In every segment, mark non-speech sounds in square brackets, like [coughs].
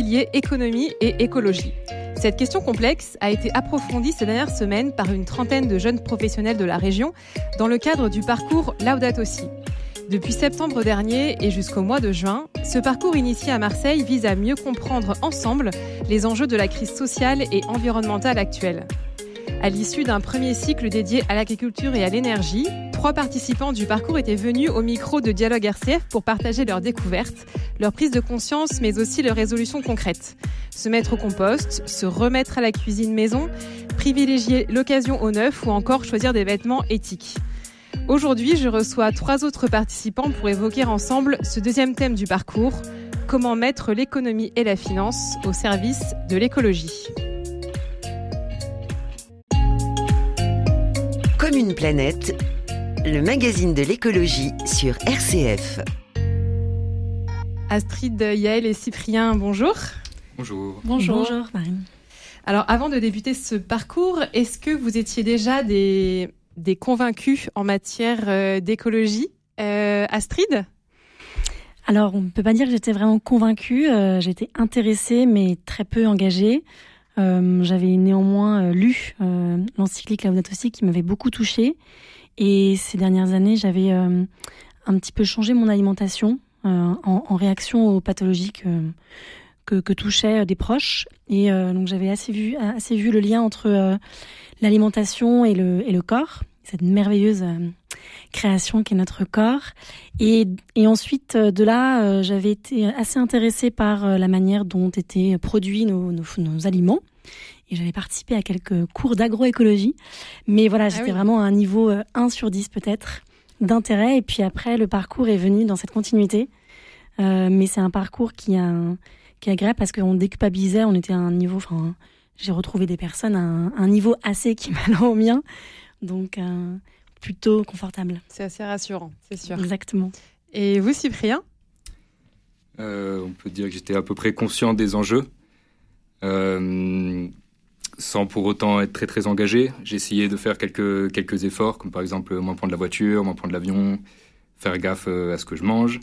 économie et écologie Cette question complexe a été approfondie ces dernières semaines par une trentaine de jeunes professionnels de la région dans le cadre du parcours Laudato Si. Depuis septembre dernier et jusqu'au mois de juin, ce parcours initié à Marseille vise à mieux comprendre ensemble les enjeux de la crise sociale et environnementale actuelle. À l'issue d'un premier cycle dédié à l'agriculture et à l'énergie, trois participants du parcours étaient venus au micro de Dialogue RCF pour partager leurs découvertes, leur prise de conscience, mais aussi leurs résolutions concrètes. Se mettre au compost, se remettre à la cuisine maison, privilégier l'occasion au neuf ou encore choisir des vêtements éthiques. Aujourd'hui, je reçois trois autres participants pour évoquer ensemble ce deuxième thème du parcours, comment mettre l'économie et la finance au service de l'écologie. Comme une planète, le magazine de l'écologie sur RCF. Astrid, Yael et Cyprien, bonjour. Bonjour. Bonjour. Bonjour Marine. Alors avant de débuter ce parcours, est-ce que vous étiez déjà des des convaincus en matière euh, d'écologie. Euh, Astrid? Alors, on ne peut pas dire que j'étais vraiment convaincue. Euh, j'étais intéressée, mais très peu engagée. J'avais néanmoins lu l'encyclique Laudato Si qui m'avait beaucoup touchée. Et ces dernières années, j'avais un petit peu changé mon alimentation en, réaction aux pathologies que, que, touchaient des proches. Et donc, j'avais assez vu, assez vu le lien entre l'alimentation et le, et le corps, cette merveilleuse euh, création qu'est notre corps. Et, et ensuite, euh, de là, euh, j'avais été assez intéressée par la manière dont étaient produits nos, nos, aliments. Et j'avais participé à quelques cours d'agroécologie. Mais voilà, ah j'étais vraiment à un niveau 1 sur 10 peut-être d'intérêt. Et puis après, le parcours est venu dans cette continuité. mais c'est un parcours qui, a, qui est agréable parce qu'on déculpabilisait, on était à un niveau... Enfin, j'ai retrouvé des personnes à un, niveau assez équivalent au mien, donc euh, plutôt confortable. C'est assez rassurant, c'est sûr. Exactement. Et vous, Cyprien? Euh, On peut dire que j'étais à peu près conscient des enjeux, euh, sans pour autant être très très engagé. J'ai essayé de faire quelques, quelques efforts, comme par exemple moins prendre la voiture, moins prendre l'avion, faire gaffe à ce que je mange.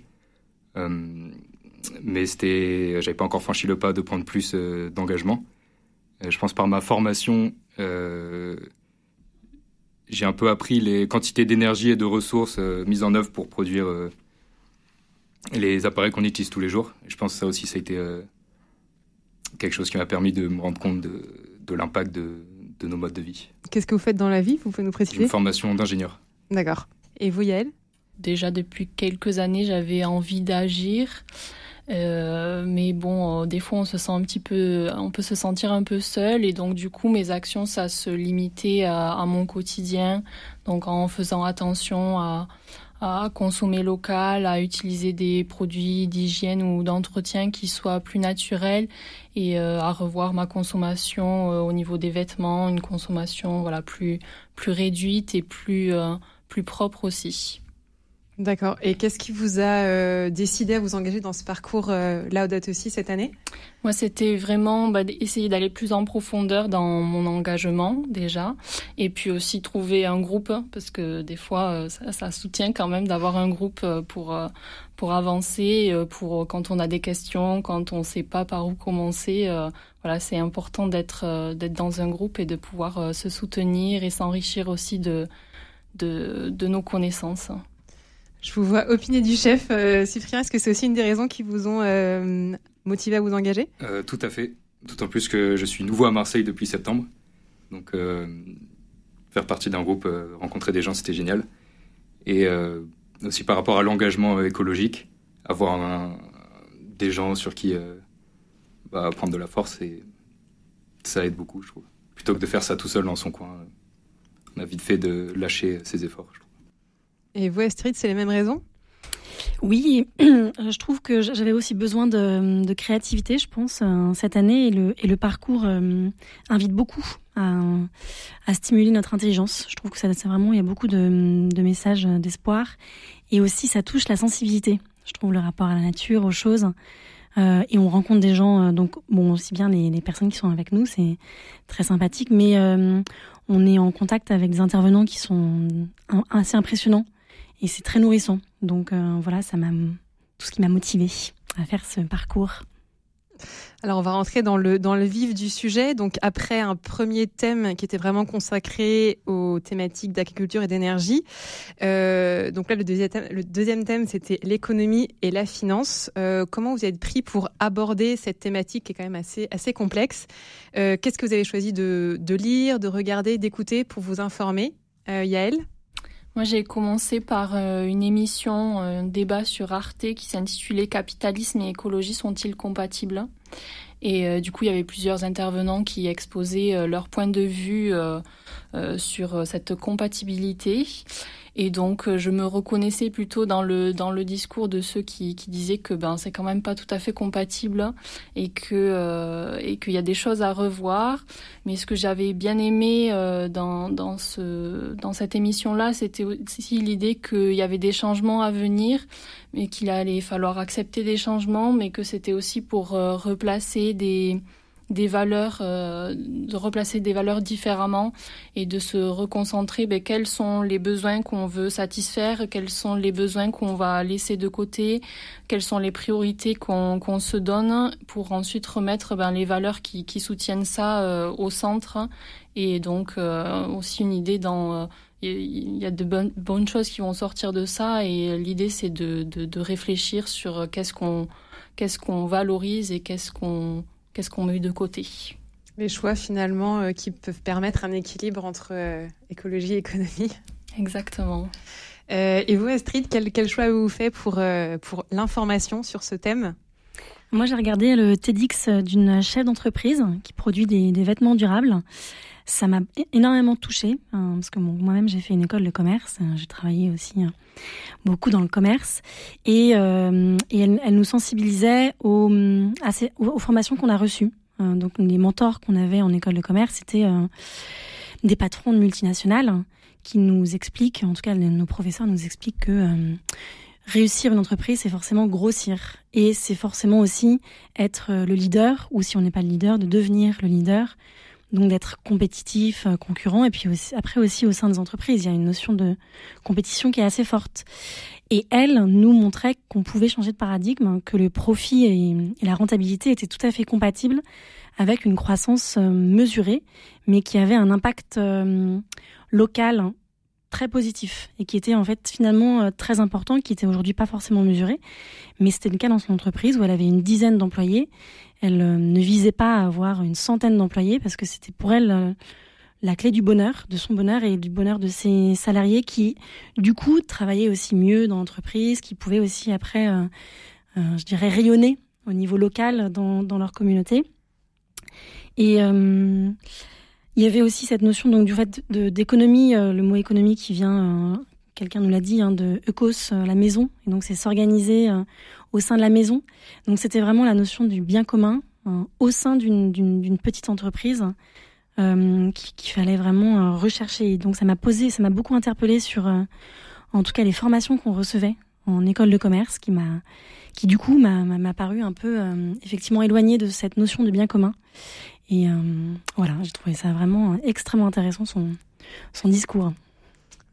mais c'était, j'avais pas encore franchi le pas de prendre plus d'engagement. Euh, je pense par ma formation, euh, j'ai un peu appris les quantités d'énergie et de ressources euh, mises en œuvre pour produire les appareils qu'on utilise tous les jours. je pense que ça aussi, ça a été quelque chose qui m'a permis de me rendre compte de, l'impact de, nos modes de vie. Qu'est-ce que vous faites dans la vie? Vous pouvez nous préciser? Une formation d'ingénieur. D'accord. Et vous, Yael? Déjà depuis quelques années, j'avais envie d'agir. Euh, mais bon, euh, des fois, on se sent un petit peu, on peut se sentir un peu seul, et donc du coup, mes actions, ça se limitait à, mon quotidien, donc en faisant attention à, consommer local, à utiliser des produits d'hygiène ou d'entretien qui soient plus naturels, et euh, à revoir ma consommation au niveau des vêtements, une consommation voilà plus plus réduite et plus plus propre aussi. D'accord. Et qu'est-ce qui vous a euh, décidé à vous engager dans ce parcours euh, Laudato aussi cette année? Moi, c'était vraiment bah, essayer d'aller plus en profondeur dans mon engagement déjà, et puis aussi trouver un groupe parce que des fois, euh, ça, ça, soutient quand même d'avoir un groupe euh, pour pour avancer, pour quand on a des questions, quand on ne sait pas par où commencer. voilà, c'est important d'être d'être dans un groupe et de pouvoir se soutenir et s'enrichir aussi de de, de nos connaissances. Je vous vois opiner du chef. Euh, Cyprien, est-ce que c'est aussi une des raisons qui vous ont euh, motivé à vous engager? Euh, Tout à fait. D'autant plus que je suis nouveau à Marseille depuis septembre. Donc, faire partie d'un groupe, rencontrer des gens, c'était génial. Et aussi par rapport à l'engagement écologique, avoir des gens sur qui bah, prendre de la force, et ça aide beaucoup, je trouve. Plutôt que de faire ça tout seul dans son coin, on a vite fait de lâcher ses efforts. Et vous, Astrid, c'est les mêmes raisons? Oui, [clears throat] je trouve que j'avais aussi besoin de, créativité, je pense, euh, cette année. Et le, parcours euh, invite beaucoup à, stimuler notre intelligence. Je trouve que ça, ça vraiment, il y a beaucoup de, messages d'espoir. Et aussi, ça touche la sensibilité. Je trouve le rapport à la nature, aux choses. Euh, et on rencontre des gens, donc bon, aussi bien les, personnes qui sont avec nous, c'est très sympathique, mais on est en contact avec des intervenants qui sont assez impressionnants et c'est très nourrissant. Donc euh, voilà, ça m'a tout ce qui m'a motivé à faire ce parcours. Alors on va rentrer dans le dans le vif du sujet. Donc après un premier thème qui était vraiment consacré aux thématiques d'agriculture et d'énergie, euh, donc là le deuxième thème, le deuxième thème c'était l'économie et la finance. Euh, comment vous êtes pris pour aborder cette thématique qui est quand même assez assez complexe? Qu'est-ce que vous avez choisi de, de lire, de regarder, d'écouter pour vous informer, Yael moi, j'ai commencé par euh, une émission, un débat sur Arte qui s'intitulait Capitalisme et écologie sont-ils compatibles? Et euh, du coup, il y avait plusieurs intervenants qui exposaient euh, leur point de vue sur cette compatibilité. Et donc, euh, je me reconnaissais plutôt dans le dans le discours de ceux qui, qui disaient que ben c'est quand même pas tout à fait compatible et que euh, et qu'il y a des choses à revoir. Mais ce que j'avais bien aimé euh, dans dans ce dans cette émission là, c'était aussi l'idée qu'il y avait des changements à venir, mais qu'il allait falloir accepter des changements, mais que c'était aussi pour replacer des des valeurs, euh, de replacer des valeurs différemment et de se reconcentrer ben, quels sont les besoins qu'on veut satisfaire, quels sont les besoins qu'on va laisser de côté, quelles sont les priorités qu'on qu'on se donne pour ensuite remettre ben, les valeurs qui, qui soutiennent ça euh, au centre. Et donc euh, aussi une idée dans il y a de bonnes, choses qui vont sortir de ça et l'idée c'est de, de, de réfléchir sur qu'est-ce qu'on qu'est-ce qu'on valorise et qu'est-ce qu'on qu'est-ce qu'on met de côté? Les choix finalement euh, qui peuvent permettre un équilibre entre euh, écologie et économie. Exactement. Euh, et vous, Astrid, quel, quel choix avez-vous fait pour, pour l'information sur ce thème? Moi, j'ai regardé le TEDx d'une chef d'entreprise qui produit des, vêtements durables. Ça m'a énormément touchée, hein, parce que moi-même, j'ai fait une école de commerce. J'ai travaillé aussi hein, beaucoup dans le commerce. Et, euh, elle, nous sensibilisait aux, formations qu'on a reçues. Donc les mentors qu'on avait en école de commerce, c'était euh, des patrons de multinationales qui nous expliquent, en tout cas nos professeurs nous expliquent que euh, réussir une entreprise, c'est forcément grossir. Et c'est forcément aussi être le leader, ou si on n'est pas le leader, de devenir le leader donc d'être compétitif, euh, concurrent, et puis aussi, après aussi au sein des entreprises, il y a une notion de compétition qui est assez forte. Et elle nous montrait qu'on pouvait changer de paradigme, que le profit et, et, la rentabilité étaient tout à fait compatibles avec une croissance euh, mesurée, mais qui avait un impact euh, local très positif et qui était en fait finalement euh, très important, qui était aujourd'hui pas forcément mesuré, mais c'était le cas dans son entreprise où elle avait une dizaine d'employés elle euh, ne visait pas à avoir une centaine d'employés parce que c'était pour elle euh, la clé du bonheur, de son bonheur et du bonheur de ses salariés qui, du coup, travaillaient aussi mieux dans l'entreprise, qui pouvaient aussi après, je dirais, rayonner au niveau local dans, dans leur communauté. Et il y avait aussi cette notion donc du fait d'économie, euh, le mot économie qui vient, quelqu'un nous l'a dit, hein, de eukos, la maison. Et donc c'est s'organiser au sein de la maison. Donc c'était vraiment la notion du bien commun euh, au sein d'une petite entreprise euh, qu'il fallait vraiment euh, rechercher. Et donc ça m'a posé, ça m'a beaucoup interpellé sur, euh, en tout cas les formations qu'on recevait en école de commerce, qui m'a, qui du coup m'a paru un peu euh, effectivement éloigné de cette notion de bien commun. Et voilà, j'ai trouvé ça vraiment extrêmement intéressant son son discours.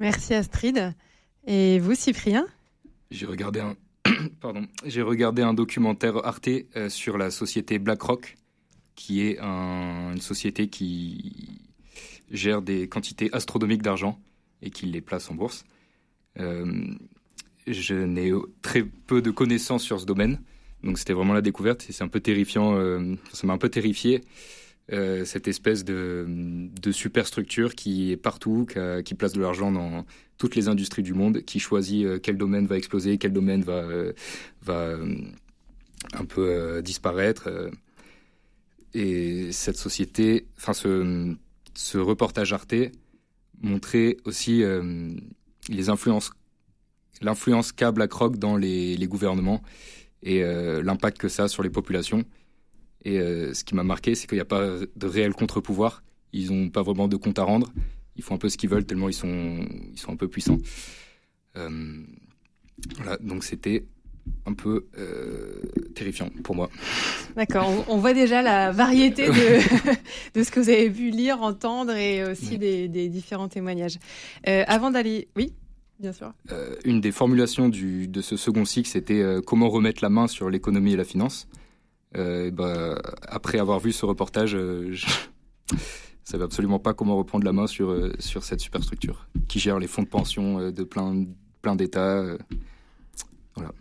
Merci Astrid. Et vous, Cyprien? J'ai regardé un, [coughs] pardon, j'ai regardé un documentaire Arte euh, sur la société BlackRock, qui est un, une société qui gère des quantités astronomiques d'argent et qui les place en bourse. Euh, je n'ai très peu de connaissances sur ce domaine, donc c'était vraiment la découverte et c'est un peu terrifiant. Euh, ça m'a un peu terrifié. Euh, cette espèce de, superstructure qui est partout, qui, place de l'argent dans toutes les industries du monde, qui choisit euh, quel domaine va exploser, quel domaine va, euh, un peu disparaître. Et cette société, enfin ce, reportage Arte montrait aussi l'influence qu'a BlackRock dans les, gouvernements et l'impact que ça a sur les populations. Et euh, ce qui m'a marqué, c'est qu'il n'y a pas de réel contre-pouvoir. Ils n'ont pas vraiment de compte à rendre. Ils font un peu ce qu'ils veulent tellement ils sont, ils sont un peu puissants. Euh, voilà, donc c'était un peu euh, terrifiant pour moi. D'accord, on, on, voit déjà la variété de, [laughs] de ce que vous avez pu lire, entendre et aussi oui. des, des, différents témoignages. Euh, avant d'aller... Oui Bien sûr. Euh, une des formulations du, de ce second cycle, c'était comment remettre la main sur l'économie et la finance. Bah, après avoir vu ce reportage, je ne [laughs] savais absolument pas comment reprendre la main sur, sur cette superstructure qui gère les fonds de pension de plein, plein d'États. voilà.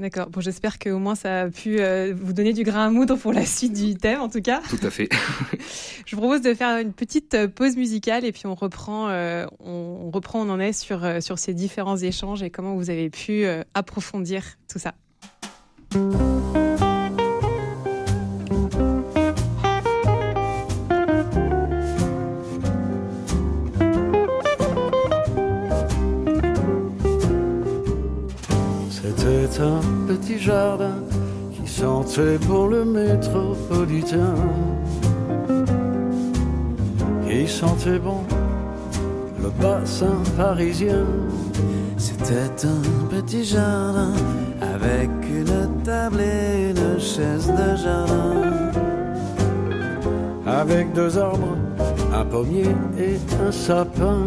D'accord. Bon, j'espère qu'au moins ça a pu euh, vous donner du grain à moudre pour la suite du thème, en tout cas. Tout à fait. [laughs] Je vous propose de faire une petite euh, pause musicale et puis on reprend, euh, on, reprend, on en est sur, sur ces différents échanges et comment vous avez pu approfondir tout ça. Jardin qui sentait pour le métropolitain. Qui sentait bon le bassin parisien. C'était un petit jardin avec une table et une chaise de jardin. Avec deux arbres, un pommier et un sapin.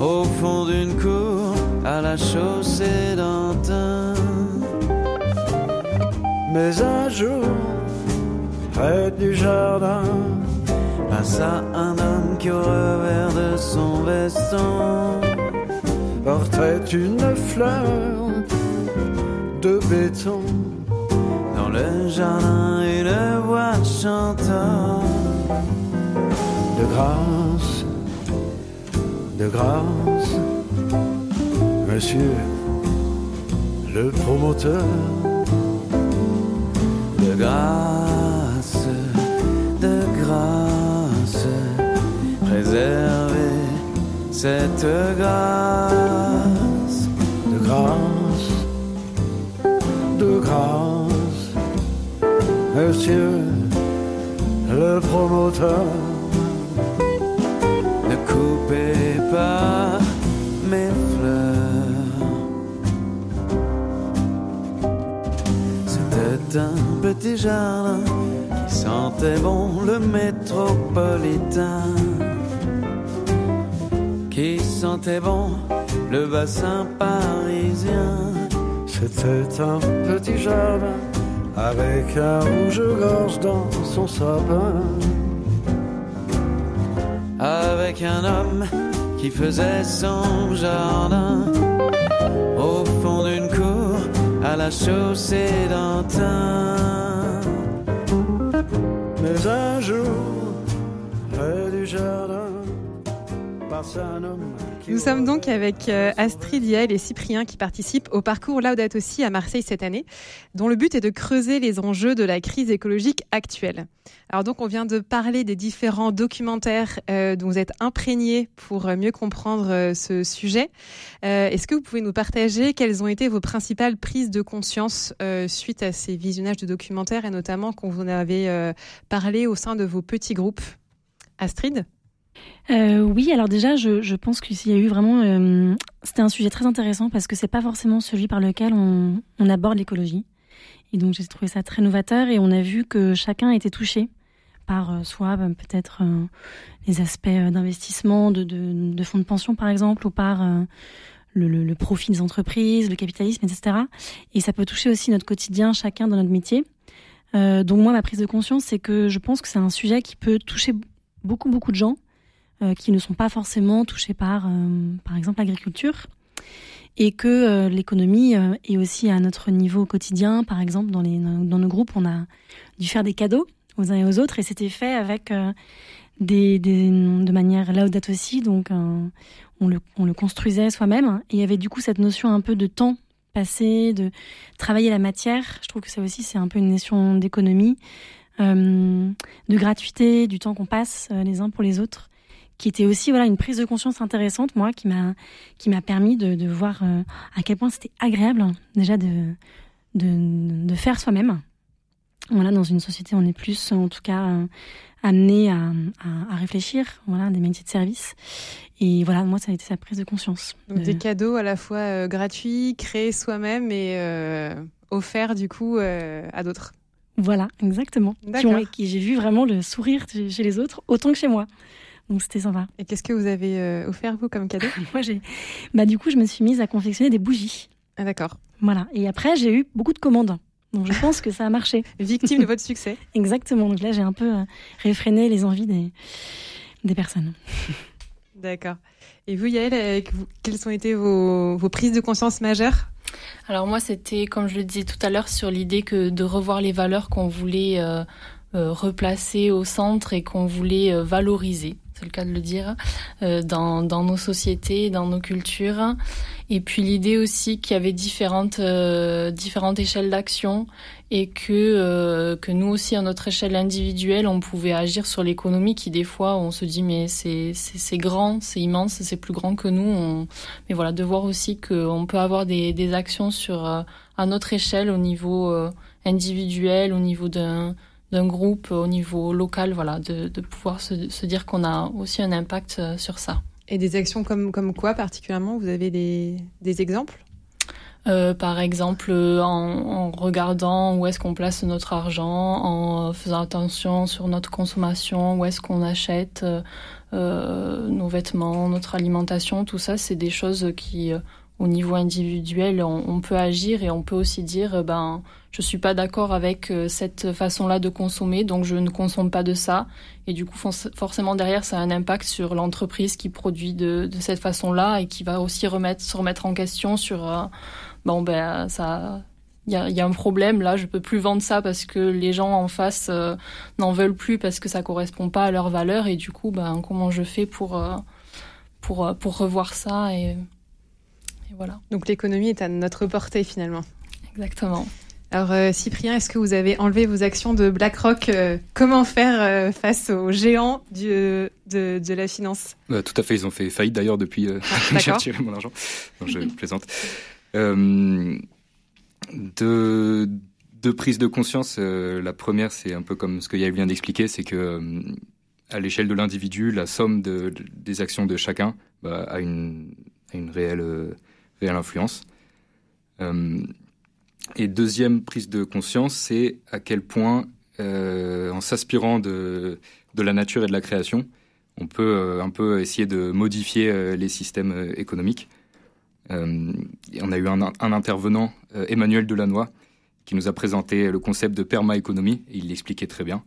Au fond d'une cour à la chaussée d'Antin. Mais un jour, près du jardin, passa un homme qui au revers de son veston portait une fleur de béton. Dans le jardin, une voix chantant de grâce, de grâce monsieur le promoteur de grâce, de grâce, préservez cette grâce, de grâce, de grâce, monsieur le promoteur. Ne coupez pas un petit jardin qui sentait bon le métropolitain. Qui sentait bon le bassin parisien. C'était un petit jardin avec un rouge-gorge dans son sapin. Avec un homme qui faisait son jardin la chaussée d'Antin. Mais un jour, près du jardin, Nous sommes donc avec euh, Astrid, Yael et Cyprien qui participent au parcours Laudato Si à Marseille cette année, dont le but est de creuser les enjeux de la crise écologique actuelle. Alors donc on vient de parler des différents documentaires euh, dont vous êtes imprégnés pour mieux comprendre euh, ce sujet. Est-ce que vous pouvez nous partager quelles ont été vos principales prises de conscience suite à ces visionnages de documentaires et notamment quand vous en avez parlé au sein de vos petits groupes? Astrid? Euh, oui, alors déjà, je, pense qu'il y a eu vraiment. Euh, c'était un sujet très intéressant parce que c'est pas forcément celui par lequel on, aborde l'écologie. Et donc j'ai trouvé ça très novateur et on a vu que chacun était touché par euh, soit ben, peut-être les aspects d'investissement de, fonds de pension par exemple ou par le, profit des entreprises, le capitalisme, etc. Et ça peut toucher aussi notre quotidien, chacun dans notre métier. donc moi, ma prise de conscience, c'est que je pense que c'est un sujet qui peut toucher beaucoup, beaucoup de gens qui ne sont pas forcément touchés par, euh, par exemple, l'agriculture. Et que euh, l'économie est aussi à notre niveau quotidien. Par exemple, dans, les, dans nos groupes, on a dû faire des cadeaux aux uns et aux autres. Et c'était fait avec des, de manière laudate aussi. Donc, on, le, on le construisait soi-même. Et il y avait du coup cette notion un peu de temps passé, de travailler la matière. Je trouve que ça aussi, c'est un peu une notion d'économie, euh, de gratuité, du temps qu'on passe les uns pour les autres qui était aussi voilà une prise de conscience intéressante moi qui m'a qui m'a permis de, de voir euh, à quel point c'était agréable déjà de, de, de faire soi-même. Voilà dans une société on est plus en tout cas euh, amené à, à, à, réfléchir voilà des métiers de service. Et voilà moi ça a été sa prise de conscience. Donc des cadeaux à la fois euh, gratuits créés soi-même et offerts du coup à d'autres. Voilà exactement. Qui, ont, qui j'ai vu vraiment le sourire chez les autres autant que chez moi donc c'était sympa. Et qu'est-ce que vous avez euh, offert vous comme cadeau [laughs] Moi j'ai, bah du coup je me suis mise à confectionner des bougies. Ah d'accord. Voilà. Et après j'ai eu beaucoup de commandes. Donc je pense que ça a marché. [laughs] Victime de votre succès. [laughs] Exactement. Donc là, j'ai un peu réfréné les envies des, des personnes. D'accord. Et vous, Yael, quelles ont été vos, vos prises de conscience majeures? Alors moi, c'était, comme je le disais tout à l'heure, sur l'idée que de revoir les valeurs qu'on voulait euh, euh, replacer au centre et qu'on voulait euh, valoriser c'est le cas de le dire, dans, dans, nos sociétés, dans nos cultures. Et puis l'idée aussi qu'il y avait différentes, différentes échelles d'action et que, euh, que nous aussi, à notre échelle individuelle, on pouvait agir sur l'économie qui, des fois, on se dit, mais c'est grand, c'est immense, c'est plus grand que nous. Mais voilà, de voir aussi qu'on peut avoir des, des actions sur, euh, à notre échelle, au niveau euh, individuel, au niveau d'un d'un groupe, au niveau local, voilà, de, de pouvoir se, se dire qu'on a aussi un impact sur ça. Et des actions comme, comme quoi particulièrement Vous avez des, des exemples? Euh, par exemple, en, en regardant où est-ce qu'on place notre argent, en faisant attention sur notre consommation, où est-ce qu'on achète euh, euh nos vêtements, notre alimentation, tout ça, c'est des choses qui, euh, au niveau individuel, on, on, peut agir et on peut aussi dire, ben, je suis pas d'accord avec cette façon-là de consommer, donc je ne consomme pas de ça. Et du coup, forcément derrière, ça a un impact sur l'entreprise qui produit de, de cette façon-là et qui va aussi remettre, se remettre en question sur bon ben ça il y a, y a, un problème là, je peux plus vendre ça parce que les gens en face euh, n'en veulent plus parce que ça correspond pas à leurs valeurs et du coup ben comment je fais pour euh, pour euh, pour revoir ça et, et voilà. Donc l'économie est à notre portée finalement. Exactement. Alors Cyprien, est-ce que vous avez enlevé vos actions de BlackRock Comment faire face aux géants du, de, de la finance? Tout à fait, ils ont fait faillite d'ailleurs depuis que ah, [laughs] j'ai retiré mon argent. Non, je plaisante. Euh, de, de prise de conscience, euh, la première, c'est un peu comme ce que Yael vient d'expliquer, c'est que euh, à l'échelle de l'individu, la somme de, des actions de chacun bah, a, une, a une réelle, réelle influence. Et deuxième prise de conscience, c'est à quel point, en s'aspirant de, de la nature et de la création, on peut un peu essayer de modifier les systèmes économiques euh, on a eu un, intervenant, euh, Emmanuel Delannoy, qui nous a présenté le concept de permaéconomie, et il l'expliquait très bien.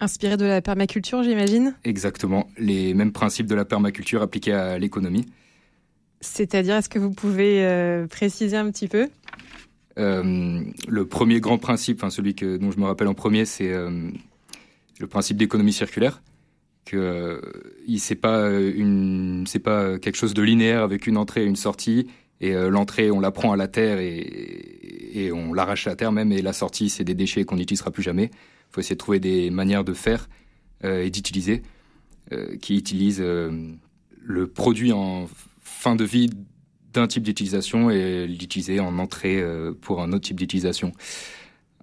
Inspiré de la permaculture, j'imagine? Exactement, les mêmes principes de la permaculture appliqués à l'économie. C'est-à-dire, est-ce que vous pouvez euh, préciser un petit peu? Le premier grand principe, celui que, dont je me rappelle en premier, c'est le principe d'économie circulaire que euh, c'est pas une c'est pas quelque chose de linéaire avec une entrée et une sortie et euh, l'entrée on la prend à la terre et, on l'arrache à la terre même et la sortie c'est des déchets qu'on n'utilisera plus jamais. Il faut essayer de trouver des manières de faire euh, et d'utiliser qui utilisent le produit en fin de vie d'un type d'utilisation et l'utiliser en entrée pour un autre type d'utilisation.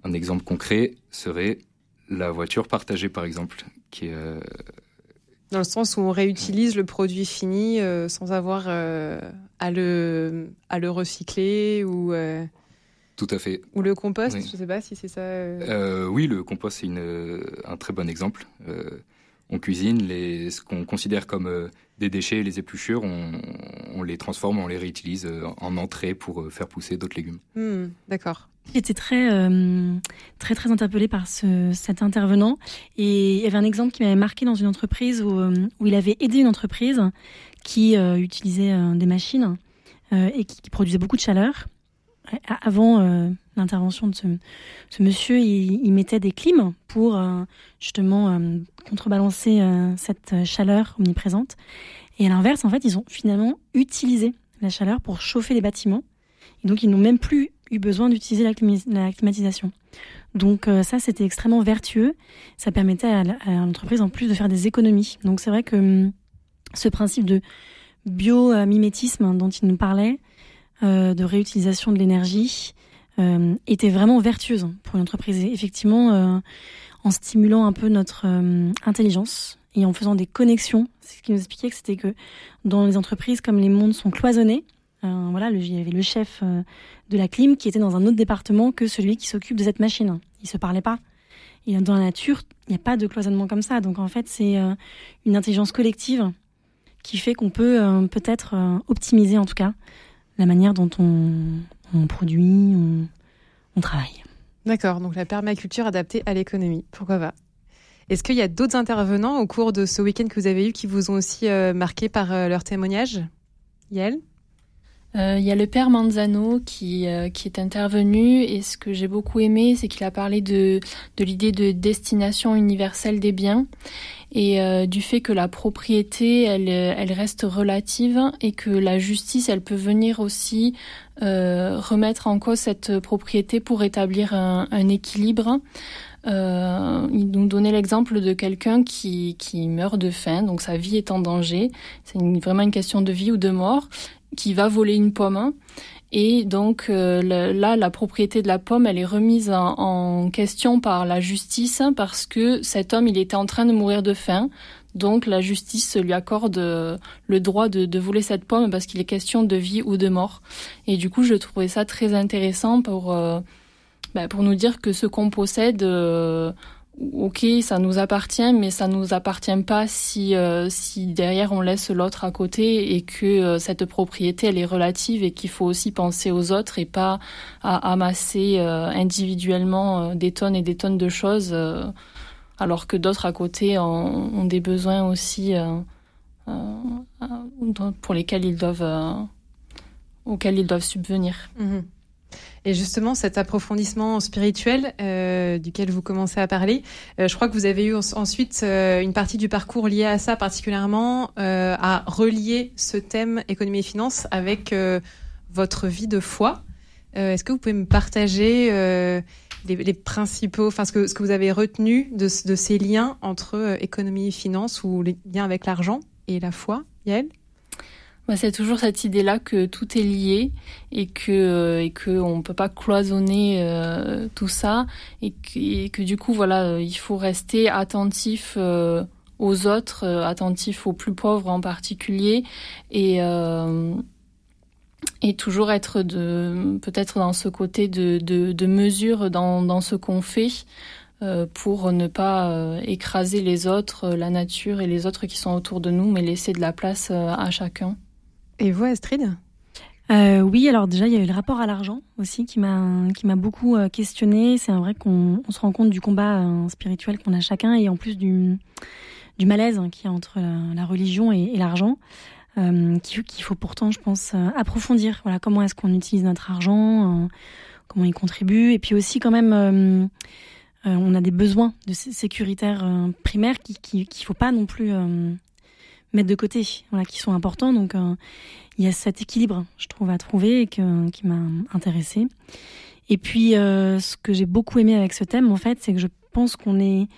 Un exemple concret serait la voiture partagée par exemple qui est dans le sens où on réutilise le produit fini euh, sans avoir euh, à, le, à le recycler ou. Euh, Tout à fait. Ou le compost, je ne sais pas si c'est ça. oui, le compost, c'est un très bon exemple. on cuisine les, ce qu'on considère comme des déchets, les épluchures, on, on, les transforme, on les réutilise en entrée pour faire pousser d'autres légumes. Hmm, d'accord. J'étais très, euh, très, très interpellée par ce, cet intervenant. Et il y avait un exemple qui m'avait marqué dans une entreprise où, euh, où il avait aidé une entreprise qui euh, utilisait des machines et qui, produisait beaucoup de chaleur. Avant l'intervention de ce, monsieur, il, mettait des clims pour justement contrebalancer cette chaleur omniprésente. Et à l'inverse, en fait, ils ont finalement utilisé la chaleur pour chauffer les bâtiments. Et donc, ils n'ont même plus eu besoin d'utiliser la, climatisation. Donc euh, ça, c'était extrêmement vertueux. Ça permettait à, l'entreprise en plus de faire des économies. Donc c'est vrai que hum, ce principe de biomimétisme dont il nous parlait, euh, de réutilisation de l'énergie, euh, était vraiment vertueuse pour une entreprise. effectivement, en stimulant un peu notre intelligence et en faisant des connexions, ce qui nous expliquait que c'était que dans les entreprises, comme les mondes sont cloisonnés, euh, voilà, il y avait le chef euh, de la clim qui était dans un autre département que celui qui s'occupe de cette machine. Ils se parlaient pas. Et dans la nature, il n'y a pas de cloisonnement comme ça. Donc en fait, c'est euh, une intelligence collective qui fait qu'on peut peut-être optimiser en tout cas la manière dont on, produit, on, travaille. D'accord, donc la permaculture adaptée à l'économie, pourquoi pas. Est-ce qu'il y a d'autres intervenants au cours de ce week-end que vous avez eu qui vous ont aussi marqué par leur témoignage? Yael? Euh, il y a le père Manzano qui, euh, qui est intervenu et ce que j'ai beaucoup aimé, c'est qu'il a parlé de, de l'idée de destination universelle des biens et euh, du fait que la propriété, elle, elle reste relative et que la justice, elle peut venir aussi remettre en cause cette propriété pour établir un, un équilibre. Euh, il nous donnait l'exemple de quelqu'un qui, qui meurt de faim, donc sa vie est en danger. C'est vraiment une question de vie ou de mort qui va voler une pomme. Et donc euh, là, la propriété de la pomme, elle est remise en, question par la justice parce que cet homme, il était en train de mourir de faim. Donc la justice lui accorde euh, le droit de, voler cette pomme parce qu'il est question de vie ou de mort. Et du coup, je trouvais ça très intéressant pour, euh, bah, pour nous dire que ce qu'on possède, ok, ça nous appartient, mais ça nous appartient pas si euh, si derrière on laisse l'autre à côté et que euh, cette propriété elle est relative et qu'il faut aussi penser aux autres et pas à amasser euh, individuellement des tonnes et des tonnes de choses, alors que d'autres à côté ont, des besoins aussi pour lesquels ils doivent auxquels ils doivent subvenir. Mmh et justement, cet approfondissement spirituel euh, duquel vous commencez à parler, euh, je crois que vous avez eu ensuite euh, une partie du parcours liée à ça particulièrement, à relier ce thème économie et finance avec votre vie de foi. Est-ce que vous pouvez me partager les, principaux, enfin ce que, ce que vous avez retenu de, de ces liens entre économie et finance ou les liens avec l'argent et la foi, Yael? C'est toujours cette idée-là que tout est lié et que euh, et que on peut pas cloisonner euh, tout ça et que, du coup voilà euh, il faut rester attentif aux autres, attentif aux plus pauvres en particulier et et toujours être de peut-être dans ce côté de, de, mesure dans, dans ce qu'on fait pour ne pas écraser les autres, la nature et les autres qui sont autour de nous, mais laisser de la place à chacun. Et vous, Astrid? Euh, oui, alors déjà il y a eu le rapport à l'argent aussi qui m'a qui m'a beaucoup euh, questionné. C'est vrai qu'on se rend compte du combat euh, spirituel qu'on a chacun et en plus du du malaise hein, qu'il y a entre la, religion et, l'argent, qu'il faut pourtant, je pense, approfondir. Voilà, comment est-ce qu'on utilise notre argent, comment il contribue, et puis aussi quand même, on a des besoins de sécuritaires primaires qu'il qui, faut pas non plus mettre de côté, qui sont importants. Donc, euh, il y a cet équilibre, je trouve, à trouver et qui m'a intéressée. Et puis, euh, ce que j'ai beaucoup aimé avec ce thème, en fait, c'est que je pense qu'on est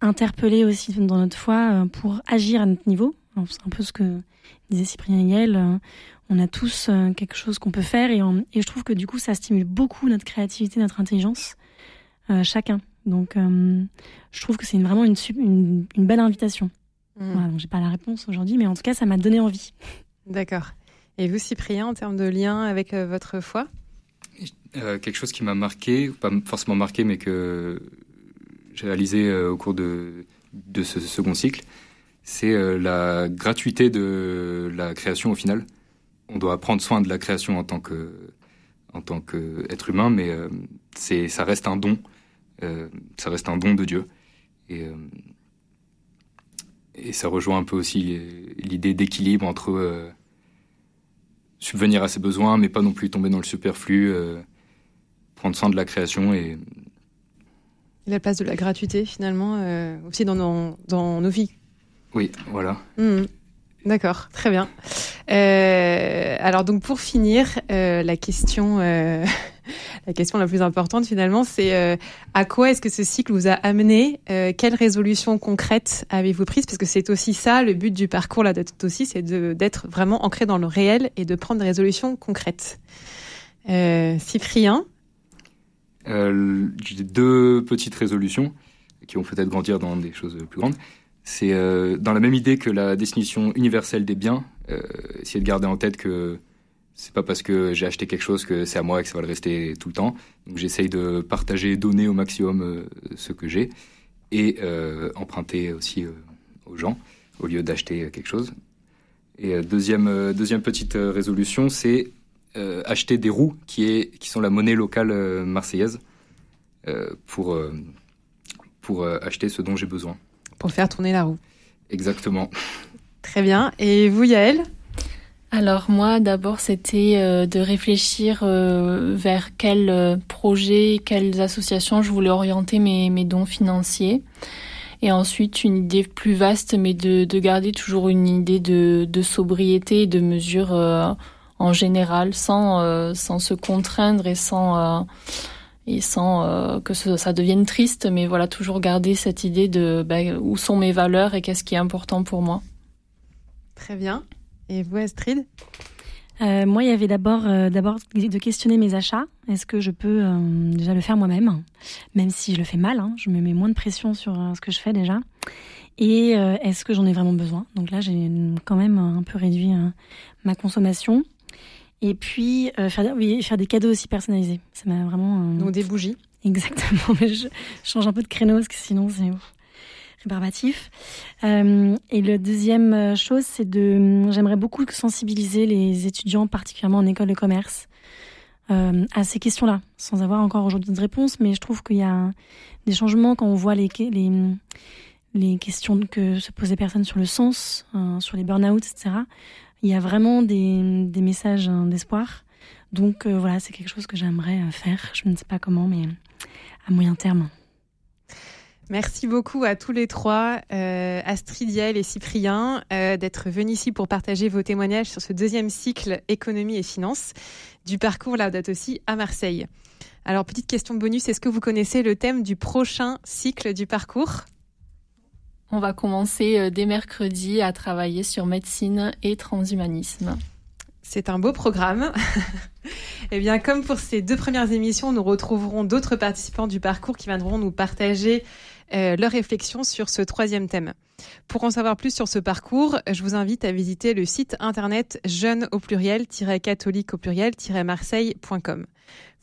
interpellé aussi dans notre foi euh, pour agir à notre niveau. C'est un peu ce que disait Cyprien Yel. On a tous quelque chose qu'on peut faire et, et, je trouve que du coup, ça stimule beaucoup notre créativité, notre intelligence, chacun. Donc, je trouve que c'est vraiment une, une, une belle invitation. Mmh. j'ai pas la réponse aujourd'hui, mais en tout cas, ça m'a donné envie. D'accord. Et vous, Cyprien, en termes de lien avec euh, votre foi? Euh, Quelque chose qui m'a marqué, pas forcément marqué, mais que j'ai réalisé euh, au cours de, de ce second cycle, c'est la gratuité de la création au final. On doit prendre soin de la création en tant que qu'être humain, mais c'est ça reste un don, ça reste un don de Dieu. Et ça rejoint un peu aussi l'idée d'équilibre entre euh, subvenir à ses besoins, mais pas non plus tomber dans le superflu, euh, prendre soin de la création et la place de la gratuité finalement euh, aussi dans nos vies. Oui, voilà. Mmh. D'accord, très bien. Euh, alors donc pour finir, euh, la question, euh, [laughs] la question la plus importante finalement, c'est à quoi est-ce que ce cycle vous a amené Quelles résolutions concrètes avez-vous prises? Parce que c'est aussi ça le but du parcours là d'être aussi, c'est d'être vraiment ancré dans le réel et de prendre des résolutions concrètes. Cyprien? J'ai deux petites résolutions qui vont peut-être grandir dans des choses plus grandes. C'est euh, dans la même idée que la définition universelle des biens, euh, essayer de garder en tête que c'est pas parce que j'ai acheté quelque chose que c'est à moi et que ça va le rester tout le temps. Donc j'essaye de partager, donner au maximum euh, ce que j'ai et emprunter aussi aux gens au lieu d'acheter quelque chose. Et deuxième, deuxième petite résolution, c'est acheter des roues qui, est, qui sont la monnaie locale marseillaise. pour, pour acheter ce dont j'ai besoin. Pour faire tourner la roue. Exactement. Très bien. Et vous, Yael alors moi, d'abord, c'était de réfléchir vers quels projets, quelles associations je voulais orienter mes, mes dons financiers. Et ensuite, une idée plus vaste, mais de, de garder toujours une idée de, de sobriété et de mesure euh, en général, sans, euh, sans se contraindre et sans, euh, et sans que ça devienne triste, mais voilà, toujours garder cette idée de ben, où sont mes valeurs et qu'est-ce qui est important pour moi. Très bien. Et vous, Astrid? Euh, moi, il y avait d'abord euh, d'abord de questionner mes achats. Est-ce que je peux euh, déjà le faire moi-même, même si je le fais mal. Hein, je me mets moins de pression sur ce que je fais déjà. Et est-ce que j'en ai vraiment besoin? Donc là, j'ai quand même un peu réduit ma consommation. Et puis faire, oui, faire des cadeaux aussi personnalisés. Ça m'a vraiment. Donc des bougies. Exactement. [laughs] Mais je, change un peu de créneau parce que sinon c'est rébarbatif. Euh, et le deuxième euh, chose, c'est de, j'aimerais beaucoup sensibiliser les étudiants, particulièrement en école de commerce, euh, à ces questions-là, sans avoir encore aujourd'hui de réponse. Mais je trouve qu'il y a des changements quand on voit les, les, les questions que se posent les personnes sur le sens, sur les burn-out, etc. Il y a vraiment des, messages d'espoir. Donc voilà, c'est quelque chose que j'aimerais faire. Je ne sais pas comment, mais à moyen terme. Merci beaucoup à tous les trois, euh, Astrid, et Cyprien, euh, d'être venus ici pour partager vos témoignages sur ce deuxième cycle économie et finances du parcours Laudato aussi à Marseille. Alors, petite question bonus, est-ce que vous connaissez le thème du prochain cycle du parcours? On va commencer euh, dès mercredi à travailler sur médecine et transhumanisme. C'est un beau programme. [laughs] eh bien, comme pour ces deux premières émissions, nous retrouverons d'autres participants du parcours qui viendront nous partager euh, leur réflexion sur ce troisième thème. Pour en savoir plus sur ce parcours, je vous invite à visiter le site internet jeune au pluriel-catholique au pluriel-marseille.com.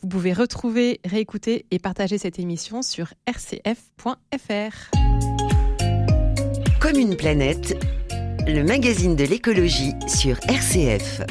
Vous pouvez retrouver, réécouter et partager cette émission sur rcf.fr. Comme une planète, le magazine de l'écologie sur RCF.